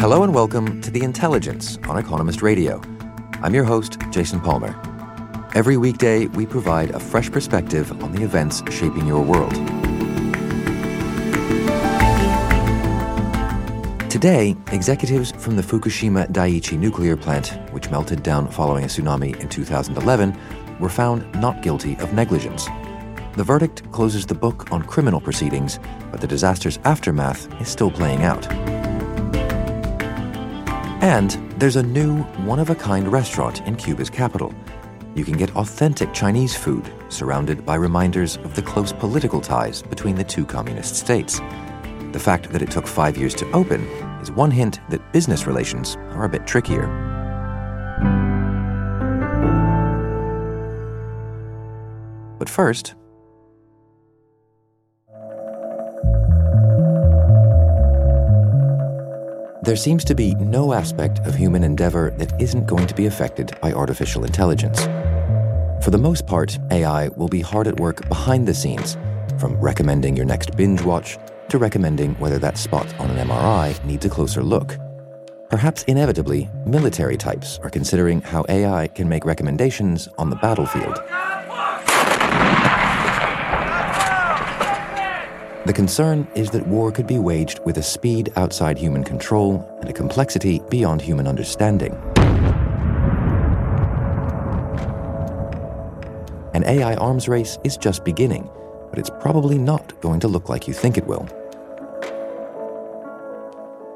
Hello and welcome to The Intelligence on Economist Radio. I'm your host, Jason Palmer. Every weekday, we provide a fresh perspective on the events shaping your world. Today, executives from the Fukushima Daiichi nuclear plant, which melted down following a tsunami in 2011, were found not guilty of negligence. The verdict closes the book on criminal proceedings, but the disaster's aftermath is still playing out. And there's a new, one of a kind restaurant in Cuba's capital. You can get authentic Chinese food surrounded by reminders of the close political ties between the two communist states. The fact that it took five years to open is one hint that business relations are a bit trickier. But first, There seems to be no aspect of human endeavor that isn't going to be affected by artificial intelligence. For the most part, AI will be hard at work behind the scenes, from recommending your next binge watch to recommending whether that spot on an MRI needs a closer look. Perhaps inevitably, military types are considering how AI can make recommendations on the battlefield. The concern is that war could be waged with a speed outside human control and a complexity beyond human understanding. An AI arms race is just beginning, but it's probably not going to look like you think it will.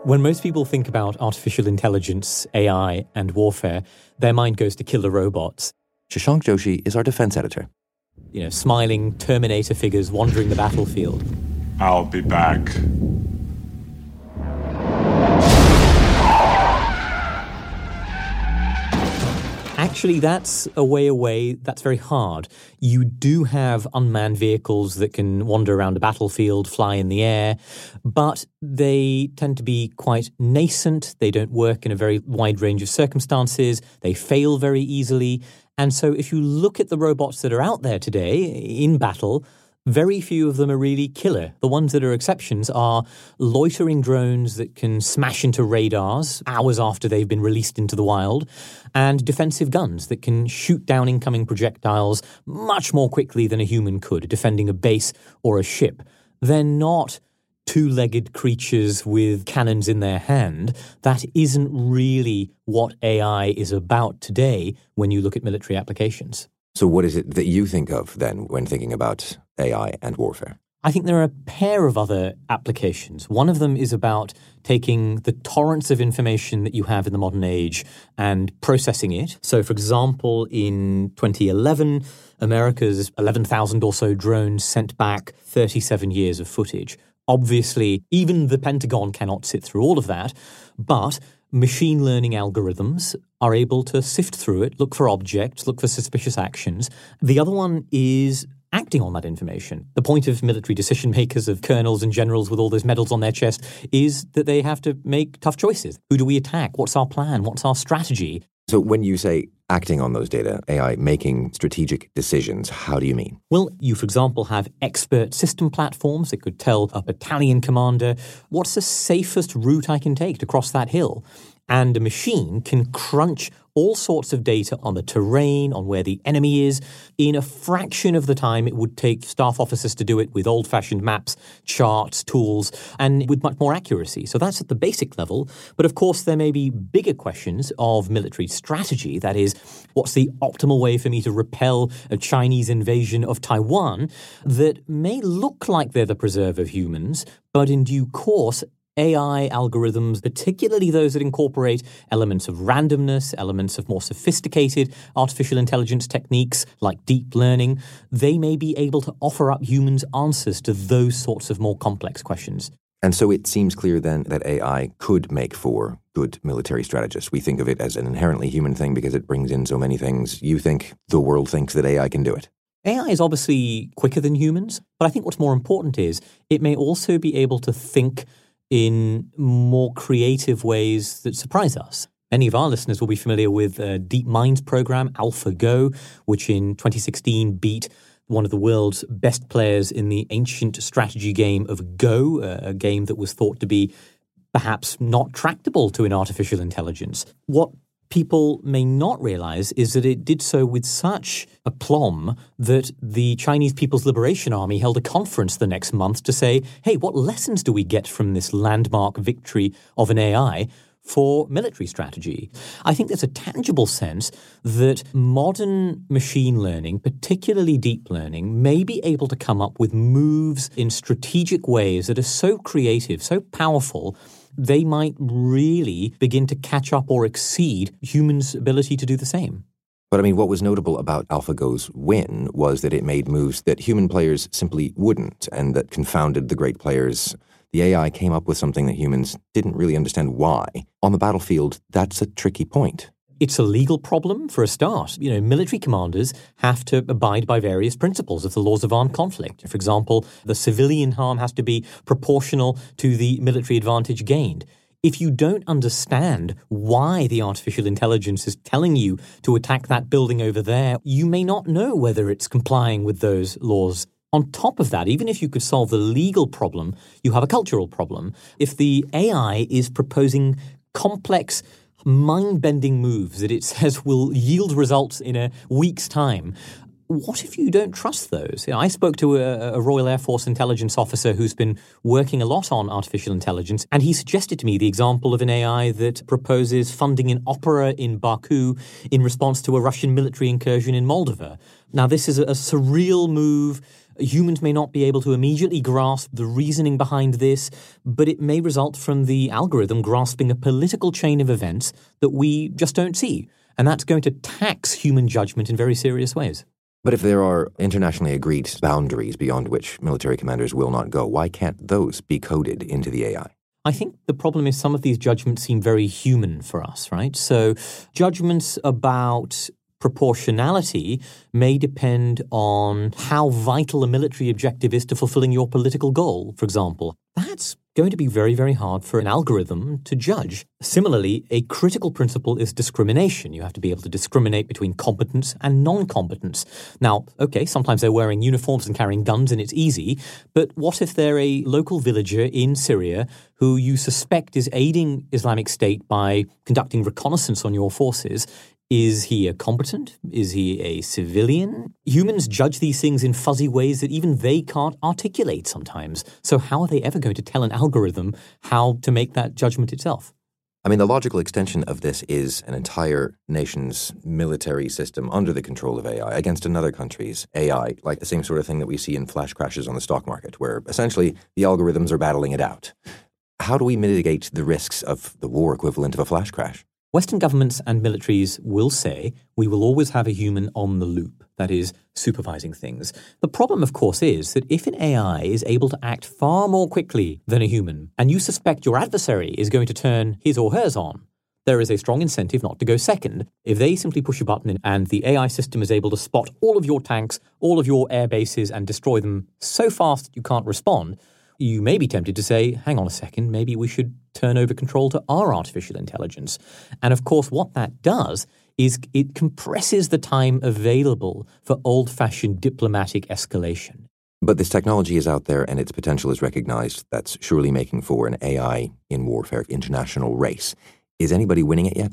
When most people think about artificial intelligence, AI, and warfare, their mind goes to killer robots. Shashank Joshi is our defense editor. You know, smiling Terminator figures wandering the battlefield. I'll be back. Actually, that's a way away. That's very hard. You do have unmanned vehicles that can wander around a battlefield, fly in the air, but they tend to be quite nascent. They don't work in a very wide range of circumstances. They fail very easily. And so, if you look at the robots that are out there today in battle, very few of them are really killer. The ones that are exceptions are loitering drones that can smash into radars hours after they've been released into the wild, and defensive guns that can shoot down incoming projectiles much more quickly than a human could, defending a base or a ship. They're not two legged creatures with cannons in their hand. That isn't really what AI is about today when you look at military applications. So, what is it that you think of then when thinking about AI and warfare? I think there are a pair of other applications. One of them is about taking the torrents of information that you have in the modern age and processing it. So, for example, in 2011, America's 11,000 or so drones sent back 37 years of footage. Obviously, even the Pentagon cannot sit through all of that, but machine learning algorithms are able to sift through it, look for objects, look for suspicious actions. The other one is acting on that information. The point of military decision makers, of colonels and generals with all those medals on their chest, is that they have to make tough choices. Who do we attack? What's our plan? What's our strategy? So, when you say acting on those data, AI making strategic decisions, how do you mean? Well, you, for example, have expert system platforms that could tell a battalion commander what's the safest route I can take to cross that hill. And a machine can crunch all sorts of data on the terrain, on where the enemy is, in a fraction of the time it would take staff officers to do it with old fashioned maps, charts, tools, and with much more accuracy. So that's at the basic level. But of course, there may be bigger questions of military strategy. That is, what's the optimal way for me to repel a Chinese invasion of Taiwan that may look like they're the preserve of humans, but in due course, AI algorithms, particularly those that incorporate elements of randomness, elements of more sophisticated artificial intelligence techniques like deep learning, they may be able to offer up humans answers to those sorts of more complex questions. And so it seems clear then that AI could make for good military strategists. We think of it as an inherently human thing because it brings in so many things. You think the world thinks that AI can do it? AI is obviously quicker than humans, but I think what's more important is it may also be able to think in more creative ways that surprise us. Many of our listeners will be familiar with uh, DeepMind's program, AlphaGo, which in 2016 beat one of the world's best players in the ancient strategy game of Go, a game that was thought to be perhaps not tractable to an artificial intelligence. What people may not realize is that it did so with such aplomb that the Chinese People's Liberation Army held a conference the next month to say, hey, what lessons do we get from this landmark victory of an AI? For military strategy. I think there's a tangible sense that modern machine learning, particularly deep learning, may be able to come up with moves in strategic ways that are so creative, so powerful, they might really begin to catch up or exceed humans' ability to do the same. But I mean, what was notable about AlphaGo's win was that it made moves that human players simply wouldn't and that confounded the great players. The AI came up with something that humans didn't really understand why. On the battlefield, that's a tricky point. It's a legal problem for a start. You know, military commanders have to abide by various principles of the laws of armed conflict. For example, the civilian harm has to be proportional to the military advantage gained. If you don't understand why the artificial intelligence is telling you to attack that building over there, you may not know whether it's complying with those laws. On top of that, even if you could solve the legal problem, you have a cultural problem. If the AI is proposing complex mind bending moves that it says will yield results in a week's time. What if you don't trust those? You know, I spoke to a, a, Royal Air Force intelligence officer who's been working a lot on artificial intelligence, and he suggested to me the example of an AI that proposes funding an opera in Baku in response to a Russian military incursion in Moldova. Now, this is a, a surreal move Humans may not be able to immediately grasp the reasoning behind this, but it may result from the algorithm grasping a political chain of events that we just don't see. And that's going to tax human judgment in very serious ways. But if there are internationally agreed boundaries beyond which military commanders will not go, why can't those be coded into the AI? I think the problem is some of these judgments seem very human for us, right? So, judgments about proportionality may depend on how vital a military objective is to fulfilling your political goal, for example. That's going to be very, very hard for an algorithm to judge. Similarly, a critical principle is discrimination. You have to be able to discriminate between combatants and non combatants. Now, okay, sometimes they're wearing uniforms and carrying guns and it's easy, but what if they're a local villager in Syria who you suspect is aiding Islamic State by conducting reconnaissance on your forces? Is he a combatant? Is he a civilian? Humans judge these things in fuzzy ways that even they can't articulate sometimes. So, how are they ever going to tell an algorithm how to make that judgment itself? I mean, the logical extension of this is an entire nation's military system under the control of AI against another country's AI, like the same sort of thing that we see in flash crashes on the stock market, where essentially the algorithms are battling it out. How do we mitigate the risks of the war equivalent of a flash crash? Western governments and militaries will say we will always have a human on the loop, that is, supervising things. The problem, of course, is that if an AI is able to act far more quickly than a human, and you suspect your adversary is going to turn his or hers on, there is a strong incentive not to go second. If they simply push a button and the AI system is able to spot all of your tanks, all of your air bases, and destroy them so fast that you can't respond, you may be tempted to say, hang on a second, maybe we should turn over control to our artificial intelligence. And of course, what that does is it compresses the time available for old fashioned diplomatic escalation. But this technology is out there and its potential is recognized. That's surely making for an AI in warfare international race. Is anybody winning it yet?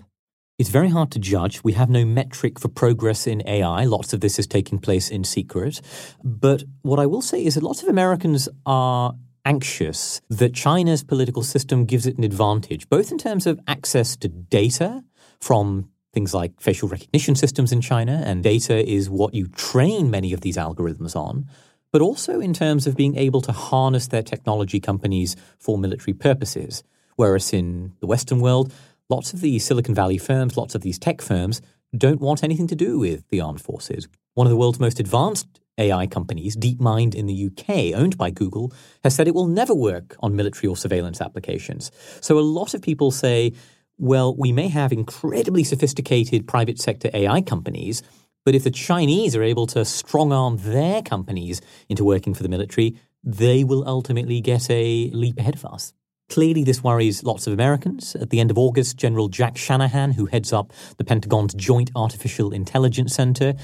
It's very hard to judge. We have no metric for progress in AI. Lots of this is taking place in secret. But what I will say is that lots of Americans are anxious that China's political system gives it an advantage, both in terms of access to data from things like facial recognition systems in China, and data is what you train many of these algorithms on, but also in terms of being able to harness their technology companies for military purposes. Whereas in the Western world, lots of these Silicon Valley firms, lots of these tech firms, don't want anything to do with the armed forces. One of the world's most advanced AI companies, DeepMind in the UK, owned by Google, has said it will never work on military or surveillance applications. So a lot of people say, well, we may have incredibly sophisticated private sector AI companies, but if the Chinese are able to strong arm their companies into working for the military, they will ultimately get a leap ahead of us. Clearly, this worries lots of Americans. At the end of August, General Jack Shanahan, who heads up the Pentagon's Joint Artificial Intelligence Center,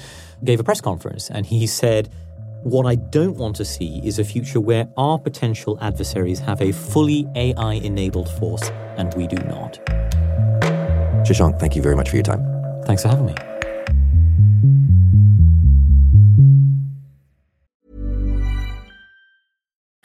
gave a press conference and he said, What I don't want to see is a future where our potential adversaries have a fully AI enabled force and we do not. Shashank, thank you very much for your time. Thanks for having me.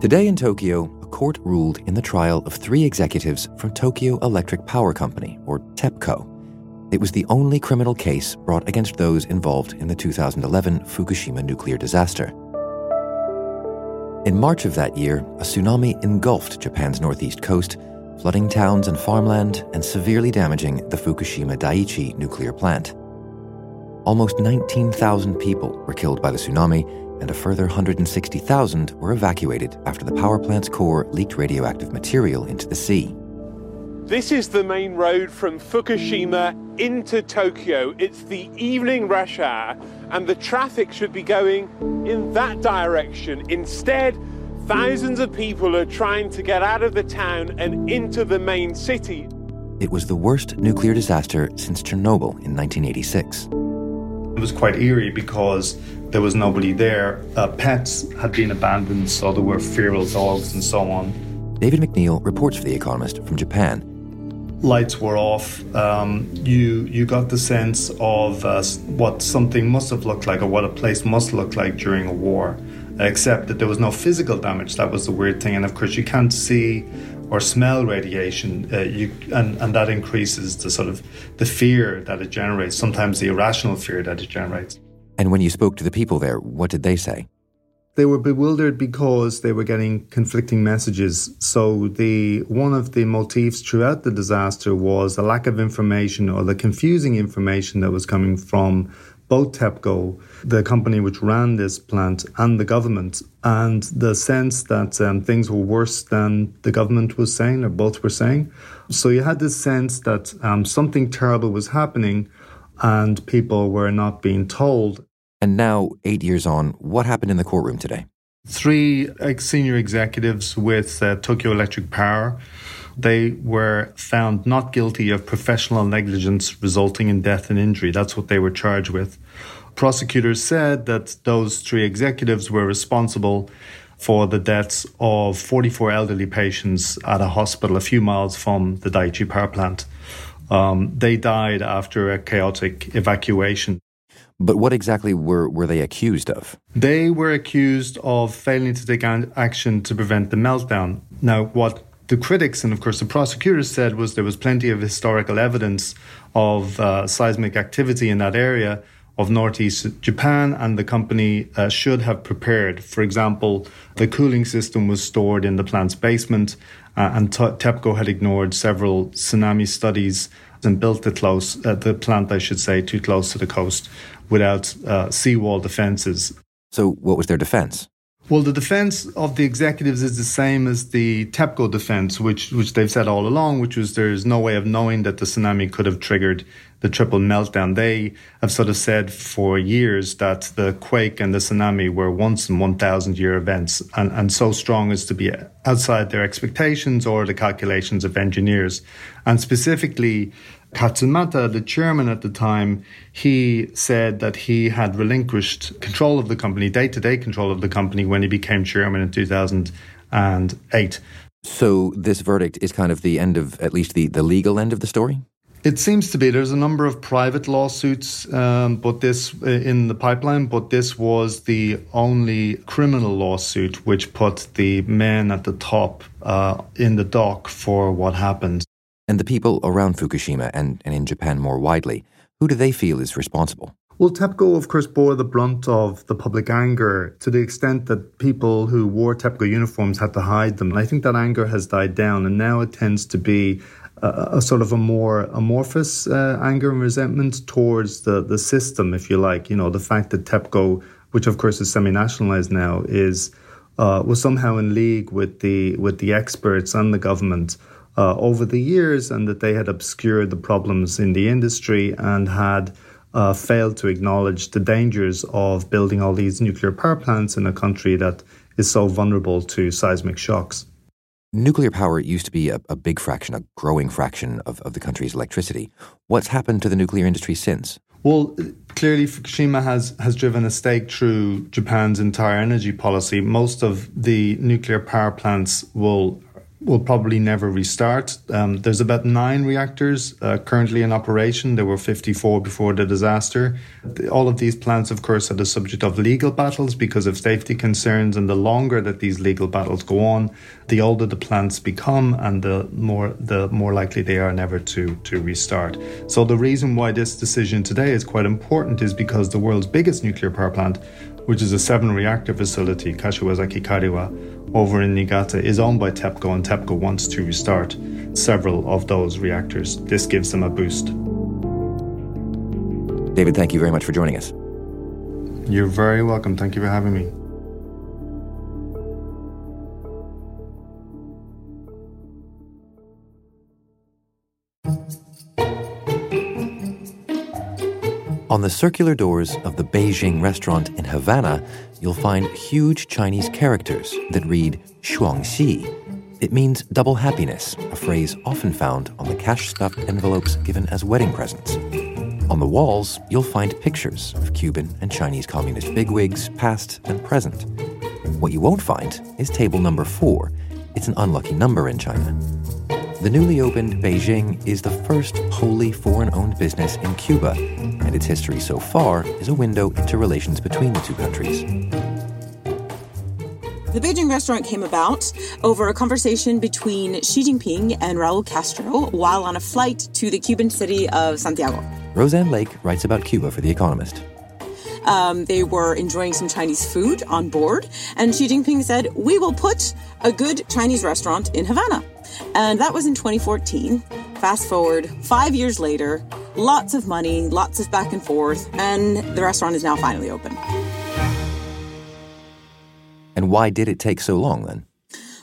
Today in Tokyo, a court ruled in the trial of three executives from Tokyo Electric Power Company, or TEPCO. It was the only criminal case brought against those involved in the 2011 Fukushima nuclear disaster. In March of that year, a tsunami engulfed Japan's northeast coast, flooding towns and farmland and severely damaging the Fukushima Daiichi nuclear plant. Almost 19,000 people were killed by the tsunami and a further 160,000 were evacuated after the power plant's core leaked radioactive material into the sea. This is the main road from Fukushima into Tokyo. It's the evening rush hour, and the traffic should be going in that direction. Instead, thousands of people are trying to get out of the town and into the main city. It was the worst nuclear disaster since Chernobyl in 1986. It was quite eerie because there was nobody there. Uh, pets had been abandoned, so there were feral dogs and so on. David McNeil reports for The Economist from Japan. Lights were off. Um, you you got the sense of uh, what something must have looked like, or what a place must look like during a war, except that there was no physical damage. That was the weird thing, and of course you can't see or smell radiation, uh, you, and, and that increases the sort of the fear that it generates, sometimes the irrational fear that it generates. And when you spoke to the people there, what did they say? They were bewildered because they were getting conflicting messages. So the one of the motifs throughout the disaster was a lack of information or the confusing information that was coming from both TEPCO, the company which ran this plant, and the government, and the sense that um, things were worse than the government was saying, or both were saying. So you had this sense that um, something terrible was happening, and people were not being told. And now, eight years on, what happened in the courtroom today? Three senior executives with uh, Tokyo Electric Power. They were found not guilty of professional negligence resulting in death and injury. That's what they were charged with. Prosecutors said that those three executives were responsible for the deaths of 44 elderly patients at a hospital a few miles from the Daiichi power plant. Um, they died after a chaotic evacuation. But what exactly were, were they accused of? They were accused of failing to take action to prevent the meltdown. Now, what the critics and, of course, the prosecutors said was there was plenty of historical evidence of uh, seismic activity in that area of northeast Japan, and the company uh, should have prepared. For example, the cooling system was stored in the plant's basement, uh, and TEPCO had ignored several tsunami studies and built the close uh, the plant, I should say, too close to the coast without uh, seawall defenses. So, what was their defense? Well, the defense of the executives is the same as the TEPCO defense, which which they've said all along, which was there's no way of knowing that the tsunami could have triggered the triple meltdown. They have sort of said for years that the quake and the tsunami were once in 1,000 year events and, and so strong as to be outside their expectations or the calculations of engineers. And specifically, Katsumata, the chairman at the time, he said that he had relinquished control of the company, day to day control of the company, when he became chairman in 2008. So this verdict is kind of the end of at least the, the legal end of the story? It seems to be. There's a number of private lawsuits, um, but this uh, in the pipeline. But this was the only criminal lawsuit which put the men at the top uh, in the dock for what happened. And the people around Fukushima and, and in Japan more widely, who do they feel is responsible? Well, TEPCO, of course, bore the brunt of the public anger to the extent that people who wore TEPCO uniforms had to hide them. And I think that anger has died down, and now it tends to be a, a sort of a more amorphous uh, anger and resentment towards the, the system, if you like. You know, the fact that TEPCO, which of course is semi-nationalized now, is uh, was somehow in league with the with the experts and the government uh, over the years, and that they had obscured the problems in the industry and had uh, failed to acknowledge the dangers of building all these nuclear power plants in a country that is so vulnerable to seismic shocks. Nuclear power used to be a, a big fraction, a growing fraction of, of the country's electricity. What's happened to the nuclear industry since? Well, clearly Fukushima has, has driven a stake through Japan's entire energy policy. Most of the nuclear power plants will will probably never restart. Um, there's about nine reactors uh, currently in operation. There were 54 before the disaster. All of these plants, of course, are the subject of legal battles because of safety concerns. And the longer that these legal battles go on, the older the plants become, and the more the more likely they are never to to restart. So the reason why this decision today is quite important is because the world's biggest nuclear power plant which is a seven reactor facility, Kashiwazaki Kariwa, over in Niigata, is owned by TEPCO, and TEPCO wants to restart several of those reactors. This gives them a boost. David, thank you very much for joining us. You're very welcome. Thank you for having me. On the circular doors of the Beijing restaurant in Havana, you'll find huge Chinese characters that read Shuangxi. It means double happiness, a phrase often found on the cash stuffed envelopes given as wedding presents. On the walls, you'll find pictures of Cuban and Chinese communist bigwigs, past and present. What you won't find is table number four. It's an unlucky number in China. The newly opened Beijing is the first wholly foreign owned business in Cuba, and its history so far is a window into relations between the two countries. The Beijing restaurant came about over a conversation between Xi Jinping and Raul Castro while on a flight to the Cuban city of Santiago. Roseanne Lake writes about Cuba for The Economist. Um, they were enjoying some Chinese food on board, and Xi Jinping said, We will put a good Chinese restaurant in Havana. And that was in 2014. Fast forward five years later, lots of money, lots of back and forth, and the restaurant is now finally open. And why did it take so long then?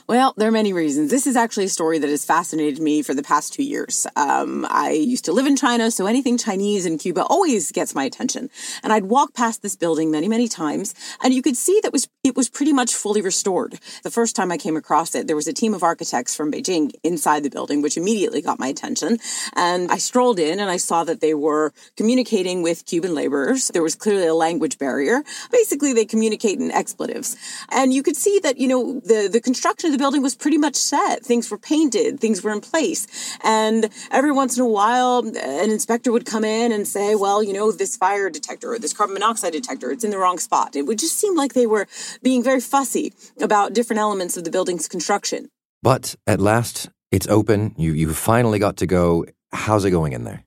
Well, there are many reasons. This is actually a story that has fascinated me for the past two years. Um, I used to live in China, so anything Chinese in Cuba always gets my attention. And I'd walk past this building many, many times, and you could see that was it was pretty much fully restored. The first time I came across it, there was a team of architects from Beijing inside the building, which immediately got my attention. And I strolled in and I saw that they were communicating with Cuban laborers. There was clearly a language barrier. Basically, they communicate in expletives. And you could see that, you know, the, the construction of the building was pretty much set. Things were painted, things were in place. And every once in a while, an inspector would come in and say, well, you know, this fire detector or this carbon monoxide detector, it's in the wrong spot. It would just seem like they were being very fussy about different elements of the building's construction. But at last, it's open. You, you finally got to go. How's it going in there?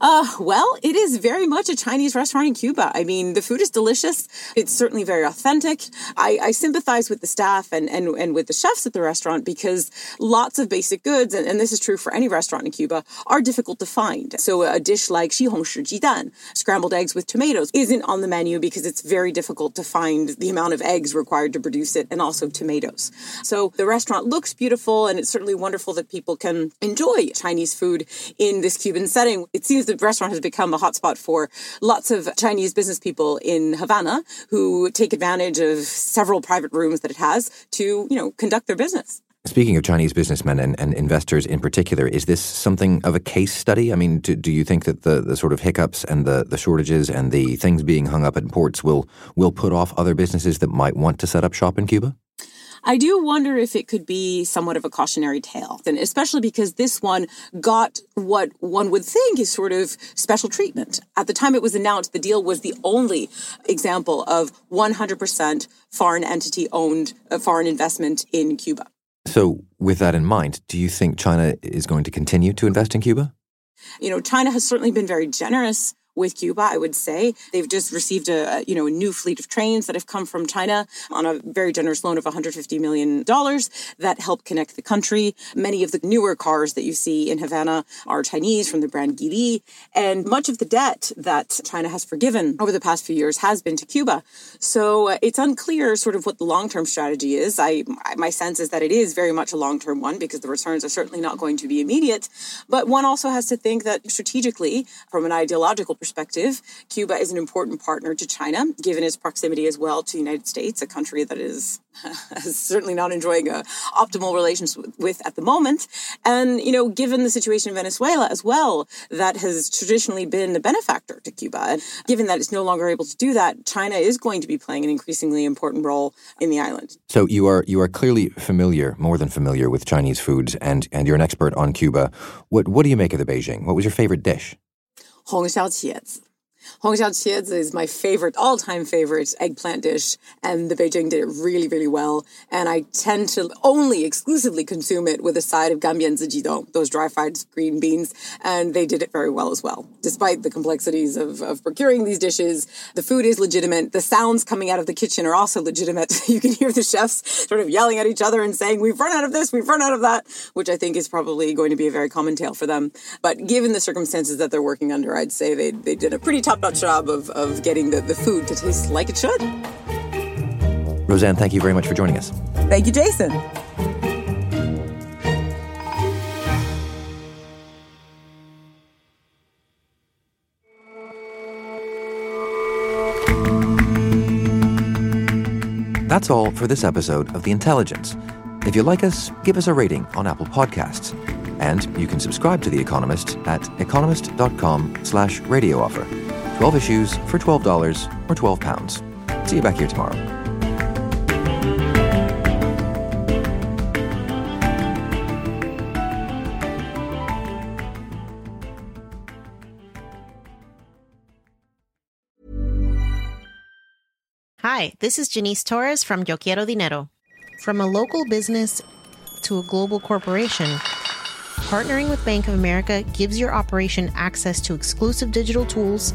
Uh, well, it is very much a Chinese restaurant in Cuba. I mean, the food is delicious. It's certainly very authentic. I, I sympathize with the staff and, and, and with the chefs at the restaurant because lots of basic goods, and, and this is true for any restaurant in Cuba, are difficult to find. So a dish like xihongshi jidan, scrambled eggs with tomatoes, isn't on the menu because it's very difficult to find the amount of eggs required to produce it and also tomatoes. So the restaurant looks beautiful and it's certainly wonderful that people can enjoy Chinese food in this Cuban setting. It seems the restaurant has become a hotspot for lots of Chinese business people in Havana who take advantage of several private rooms that it has to, you know, conduct their business. Speaking of Chinese businessmen and, and, investors in particular, is this something of a case study? I mean, do, do you think that the, the sort of hiccups and the, the shortages and the things being hung up in ports will will put off other businesses that might want to set up shop in Cuba? I do wonder if it could be somewhat of a cautionary tale, and especially because this one got what one would think is sort of special treatment. At the time it was announced, the deal was the only example of 100% foreign entity owned uh, foreign investment in Cuba. So, with that in mind, do you think China is going to continue to invest in Cuba? You know, China has certainly been very generous with Cuba, I would say. They've just received a, you know, a new fleet of trains that have come from China on a very generous loan of $150 million that help connect the country. Many of the newer cars that you see in Havana are Chinese from the brand Geely. And much of the debt that China has forgiven over the past few years has been to Cuba. So uh, it's unclear sort of what the long-term strategy is. I, my sense is that it is very much a long-term one because the returns are certainly not going to be immediate. But one also has to think that strategically, from an ideological perspective, perspective, Cuba is an important partner to China, given its proximity as well to the United States, a country that is certainly not enjoying a optimal relations with at the moment. And, you know, given the situation in Venezuela as well, that has traditionally been a benefactor to Cuba. Given that it's no longer able to do that, China is going to be playing an increasingly important role in the island. So you are you are clearly familiar, more than familiar, with Chinese foods, and and you're an expert on Cuba. What what do you make of the Beijing? What was your favorite dish? 红烧茄子。Hong Shao Qiezi is my favorite, all time favorite eggplant dish, and the Beijing did it really, really well. And I tend to only exclusively consume it with a side of ganbian sijidou, those dry fried green beans, and they did it very well as well. Despite the complexities of, of procuring these dishes, the food is legitimate. The sounds coming out of the kitchen are also legitimate. you can hear the chefs sort of yelling at each other and saying, We've run out of this, we've run out of that, which I think is probably going to be a very common tale for them. But given the circumstances that they're working under, I'd say they, they did a pretty top notch job of, of getting the, the food to taste like it should. Roseanne, thank you very much for joining us. Thank you, Jason. That's all for this episode of The Intelligence. If you like us, give us a rating on Apple Podcasts. And you can subscribe to The Economist at economist.com slash radio offer. 12 issues for $12 or £12. See you back here tomorrow. Hi, this is Janice Torres from Yo Quiero Dinero. From a local business to a global corporation, partnering with Bank of America gives your operation access to exclusive digital tools